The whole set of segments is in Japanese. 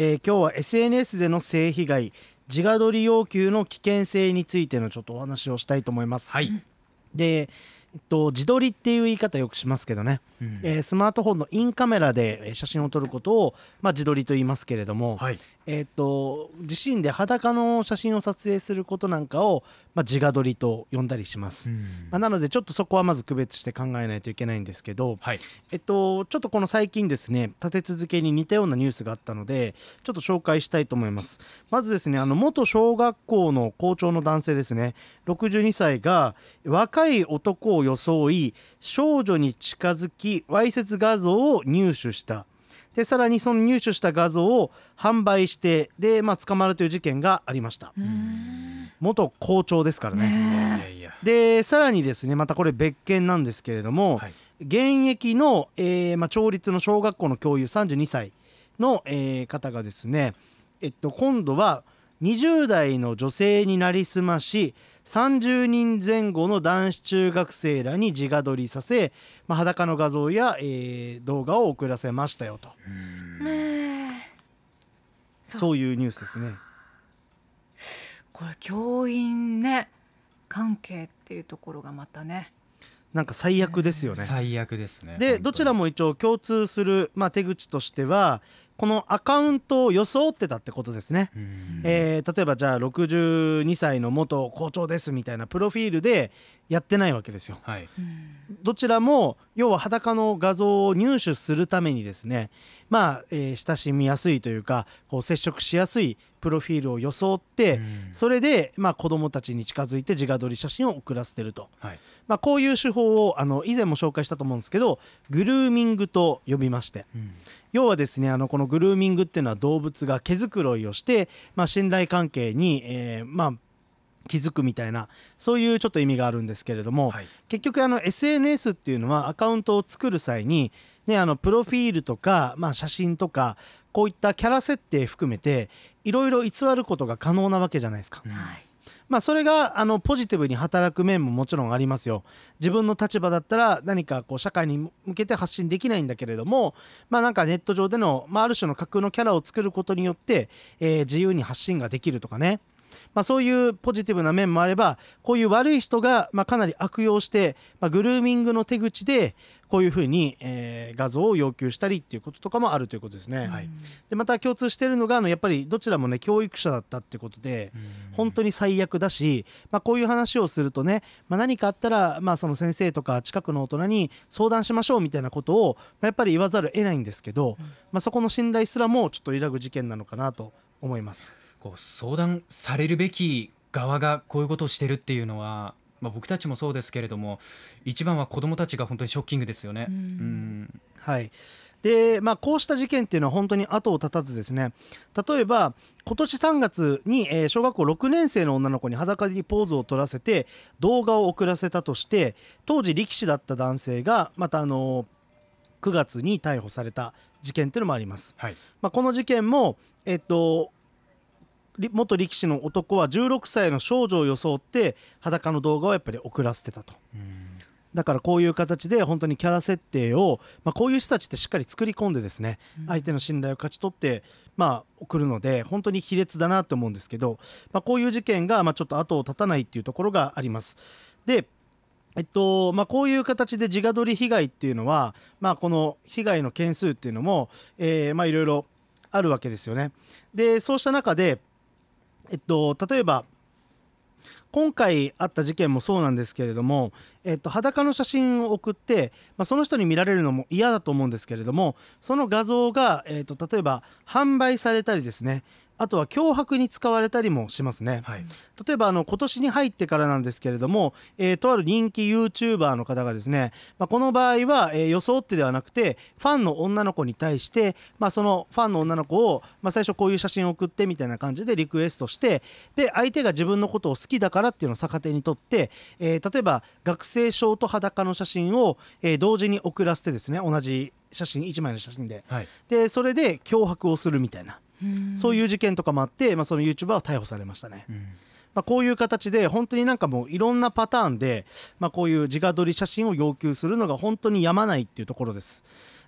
えー今日は SNS での性被害自画撮り要求の危険性についてのちょっとお話をしたいと思います。はい、で、えっと、自撮りっていう言い方よくしますけどね、うん。えースマートフォンのインカメラでえー写真を撮ることを、まあ、自撮りと言いますけれども、はい。えー、と自身で裸の写真を撮影することなんかを、まあ、自画撮りと呼んだりします、うん。まあ、なのでちょっとそこはまず区別して考えないといけないんですけど、はい。えっと、ちょっとこの最近ですね立て続けに似たようなニュースがあったのでちょっと紹介したいと思います。まずですねあの元小学校の校長の男性ですね。62歳が若い男を装い少女に近づきわいせつ画像を入手した。でさらにその入手した画像を販売してで、まあ、捕まるという事件がありました。元校長ですからね。いやいやでさらにですねまたこれ別件なんですけれども、はい。現役の、えーまあ、町立の小学校の教諭32歳の、えー方がですね、えっと、今度は20代の女性になりすまし30人前後の男子中学生らに自画撮りさせ、まあ、裸の画像や、えー動画を送らせましたよと。そう。そういうニュースですね。これ教員ね関係っていうところがまたね。なんか最悪ですよね。最悪ですね。でどちらもも一応共通する、まあ、手口としてはこのアカウントを装ってたってことですね。えー例えばじゃあ62歳の元校長ですみたいなプロフィールでやってないわけですよ。はいどちらも要は裸の画像を入手するためにですねまあ、えー親しみやすいというかこう接触しやすいプロフィールを装って、うんそれで、まあ、子どもたちに近づいて自画撮り写真を送らせてると。はいまあ、こういう手法をあの以前も紹介したと思うんですけどグルーミングと呼びましてうん要はですねあのこのグルーミングっていうのは動物が毛づくろいをして、まあ、信頼関係に、えーまあ、気づくみたいなそういうちょっと意味があるんですけれども、はい。結局あの SNS っていうのはアカウントを作る際に、ね、あのプロフィールとか、まあ、写真とかこういったキャラ設定含めていろいろ偽ることが可能なわけじゃないですか。うん。はいまあ、それがあのポジティブに働く面ももちろんありますよ。自分の立場だったら何かこう社会に向けて発信できないんだけれども、まあ、なんかネット上での、まあ、ある種の架空のキャラを作ることによって、えー自由に発信ができるとかね、まあ、そういうポジティブな面もあればこういう悪い人が、まあ、かなり悪用して、まあ、グルーミングの手口でこういうふうに、えー画像を要求したりっていうこととかもあるということですね。はいでまた共通しているのがあのやっぱりどちらもね教育者だったってことで。本当に最悪だし、まあ、こういう話をするとね、まあ、何かあったら、まあ、その先生とか近くの大人に相談しましょうみたいなことを、まあやっぱり言わざるを得ないんですけど、まあ、そこの信頼すらもちょっと揺らぐ事件なのかなと思います。こう相談されるべき側がこういうことをしてるっていうのは、まあ、僕たちもそうですけれども一番は子どもたちが本当にショッキングですよね。うん。うん。はい。でまあ、こうした事件っていうのは本当に後を絶たずですね。例えば今年3月に、えー小学校6年生の女の子に裸にポーズを撮らせて動画を送らせたとして当時力士だった男性がまたあの9月に逮捕された事件っていうのもあります。はい。まあ、この事件も、えっと、り元力士の男は16歳の少女を装って裸の動画をやっぱり送らせてたと。うんだからこういう形で本当にキャラ設定を、まあ、こういう人たちってしっかり作り込んでですね、相手の信頼を勝ち取って、まあ、送るので本当に卑劣だなと思うんですけど、まあ、こういう事件が、まあ、ちょっと後を絶たないっていうところがあります。でえっとまあ、こういう形で自画撮り被害っていうのは、まあ、この被害の件数っていうのも、えーまあ、いろいろあるわけですよね。でそうした中で、えっと、例えば今回あった事件もそうなんですけれども、えっと、裸の写真を送って、まあ、その人に見られるのも嫌だと思うんですけれどもその画像が、えっと、例えば販売されたりですねあとは脅迫に使われたりもしますね。はい例えばあの今年に入ってからなんですけれども、えーとある人気 YouTuber の方がですね、まあ、この場合は、えー装ってではなくてファンの女の子に対して、まあ、そのファンの女の子を、まあ、最初こういう写真を送ってみたいな感じでリクエストしてで相手が自分のことを好きだからっていうのを逆手にとって、えー例えば学生証と裸の写真を、えー同時に送らせてですね同じ写真1枚の写真ではいでそれで脅迫をするみたいな。うんそういう事件とかもあって、まあ、その YouTuber は逮捕されましたね。うんまあ、こういう形で本当になんかもういろんなパターンで、まあ、こういう自画撮り写真を要求するのが本当にやまないっていうところです。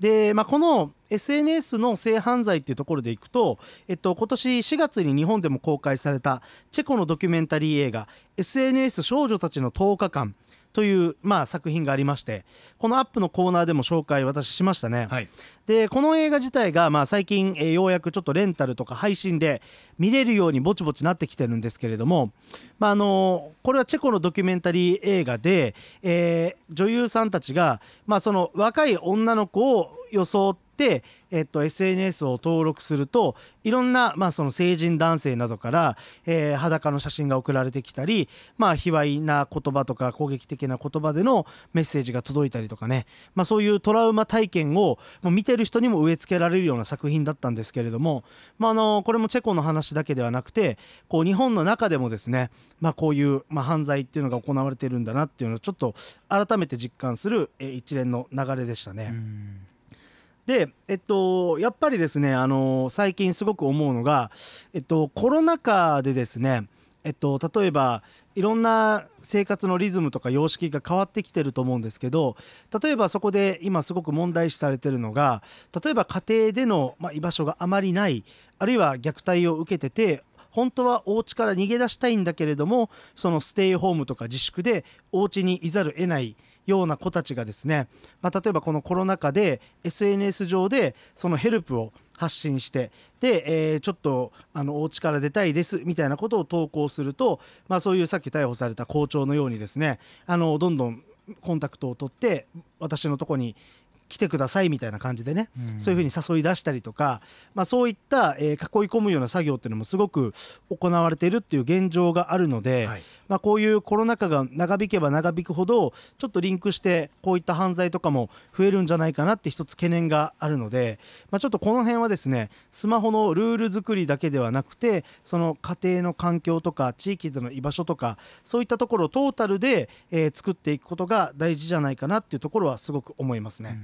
で、まあ、この SNS の性犯罪っていうところでいくと、えっと、今年4月に日本でも公開されたチェコのドキュメンタリー映画「SNS 少女たちの10日間」という、まあ、作品がありましてこのアップのコーナーでも紹介私しましたね。はいでこの映画自体が、まあ、最近、えーようやくちょっとレンタルとか配信で見れるようにぼちぼちなってきてるんですけれども、まあ、あのこれはチェコのドキュメンタリー映画で、えー女優さんたちが、まあ、その若い女の子を装って、えっと、SNS を登録するといろんな、まあ、その成人男性などから、えー裸の写真が送られてきたり、まあ、卑猥な言葉とか攻撃的な言葉でのメッセージが届いたりとかね、まあ、そういうトラウマ体験をもう見てる人にも植え付けられるような作品だったんですけれども、まあ、あのこれもチェコの話だけではなくてこう日本の中でもですね、まあ、こういう、まあ、犯罪っていうのが行われているんだなっていうのをちょっと改めて実感する、えー一連の流れでしたね。で、えっと、やっぱりですね、あの最近すごく思うのが、えっと、コロナ禍でですね、えっと、例えばいろんな生活のリズムとか様式が変わってきてると思うんですけど例えばそこで今すごく問題視されてるのが例えば家庭での、まあ、居場所があまりないあるいは虐待を受けてて本当はお家から逃げ出したいんだけれどもそのステイホームとか自粛でお家にいざる得ないような子たちがですね、まあ、例えばこのコロナ禍で SNS 上でそのヘルプを発信してで、えーちょっとあのお家から出たいですみたいなことを投稿すると、まあ、そういうさっき逮捕された校長のようにですねあのどんどんコンタクトを取って私のとこに来てくださいみたいな感じでね、うん。そういうふうに誘い出したりとか、まあ、そういった、えー囲い込むような作業っていうのもすごく行われているっていう現状があるので、はいまあ、こういうコロナ禍が長引けば長引くほどちょっとリンクしてこういった犯罪とかも増えるんじゃないかなって一つ懸念があるので、まあ、ちょっとこの辺はですねスマホのルール作りだけではなくてその家庭の環境とか地域での居場所とかそういったところをトータルで、えー作っていくことが大事じゃないかなっていうところはすごく思いますね。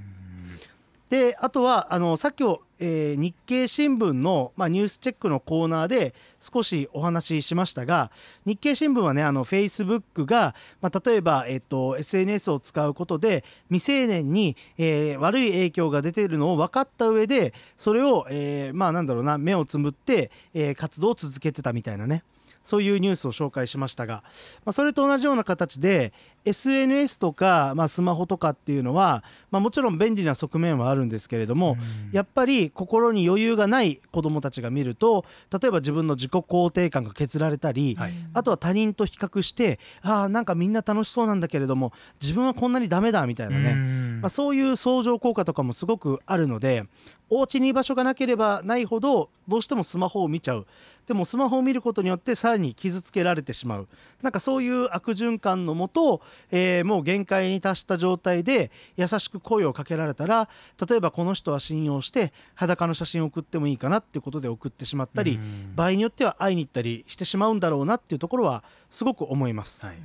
であとはあのさっきを、えー日経新聞の、まあ、ニュースチェックのコーナーで少しお話ししましたが日経新聞はねあの Facebook が、まあ、例えば、えっと SNS を使うことで未成年に、えー悪い影響が出ているのを分かった上でそれを、えーまあなんだろうな目をつむって、え活動を続けてたみたいなね。そういうニュースを紹介しましたが、まあ、それと同じような形で SNS とか、まあ、スマホとかっていうのは、まあ、もちろん便利な側面はあるんですけれども、やっぱり心に余裕がない子どもたちが見ると例えば自分の自己肯定感が削られたり、はい。あとは他人と比較してああなんかみんな楽しそうなんだけれども自分はこんなにダメだみたいなね、うんまあ、そういう相乗効果とかもすごくあるのでお家に居場所がなければないほどどうしてもスマホを見ちゃう。でもスマホを見ることによってさらに傷つけられてしまう。なんかそういう悪循環のもと、えーもう限界に達した状態で優しく声をかけられたら例えばこの人は信用して裸の写真を送ってもいいかなっていうことで送ってしまったり、うん。場合によっては会いに行ったりしてしまうんだろうなっていうところはすごく思います。はい。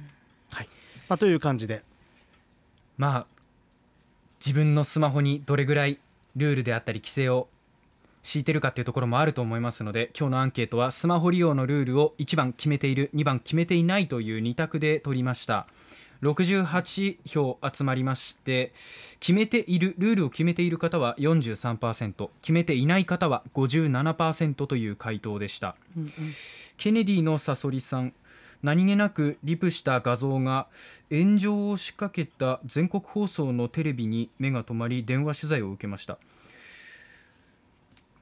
はい。まあ、という感じで。まあ自分のスマホにどれぐらいルールであったり規制を敷いてるかっていうところもあると思いますので今日のアンケートはスマホ利用のルールを1番決めている2番決めていないという2択で取りました。68票集まりまして決めているルールを決めている方は43%決めていない方は57%という回答でした。ケネディのサソリさん何気なくリプした画像が炎上を仕掛けた全国放送のテレビに目が留まり電話取材を受けました。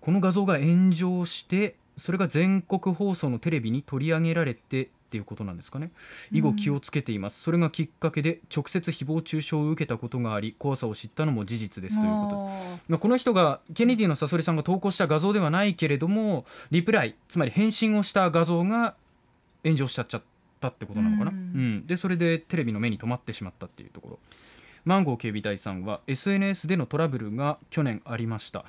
この画像が炎上してそれが全国放送のテレビに取り上げられてっていうことなんですかね。以後気をつけています、それがきっかけで直接誹謗中傷を受けたことがあり怖さを知ったのも事実ですということです。まあ、この人がケネディのサソリさんが投稿した画像ではないけれどもリプライつまり返信をした画像が炎上しちゃっちゃったってことなのかな、ううん。んでそれでテレビの目に留まってしまったっていうところ。マンゴー警備隊さんは SNS でのトラブルが去年ありました。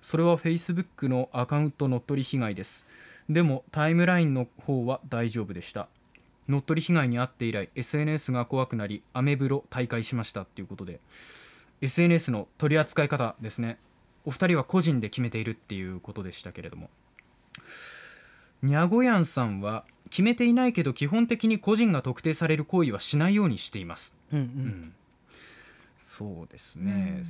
それは Facebook のアカウント乗っ取り被害です。でもタイムラインの方は大丈夫でした。乗っ取り被害に遭って以来 SNS が怖くなりアメブロ大会しましたっていうことで。SNS の取り扱い方ですね。お二人は個人で決めているっていうことでしたけれどもにゃごやんさんは決めていないけど基本的に個人が特定される行為はしないようにしています、うんううん。ん、そうですね、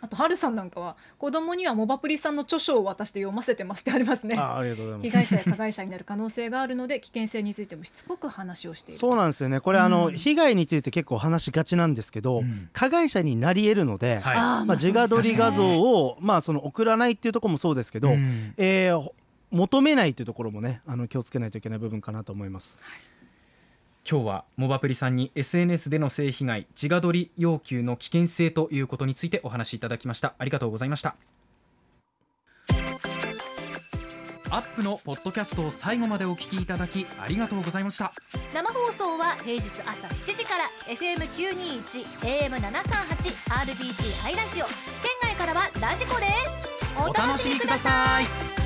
あと春さんなんかは子供にはモバプリさんの著書を渡して読ませてますってありますね。あありがとうございます。被害者や加害者になる可能性があるので危険性についてもしつこく話をしている。そうなんですよね。これあの、うん被害について結構話しがちなんですけど、うん加害者になり得るので、はいまあ、まあ自画撮り画像を、まあ、その送らないっていうところもそうですけど、うん。えー求めないっていうところもねあの気をつけないといけない部分かなと思います。今日はモバプリさんに SNS での性被害自画撮り要求の危険性ということについてお話しいただきました。ありがとうございました。アップのポッドキャストを最後までお聞きいただきありがとうございました。生放送は平日朝7時から FM921 AM738 RBC ハイラジオ。県外からはラジコです。お楽しみください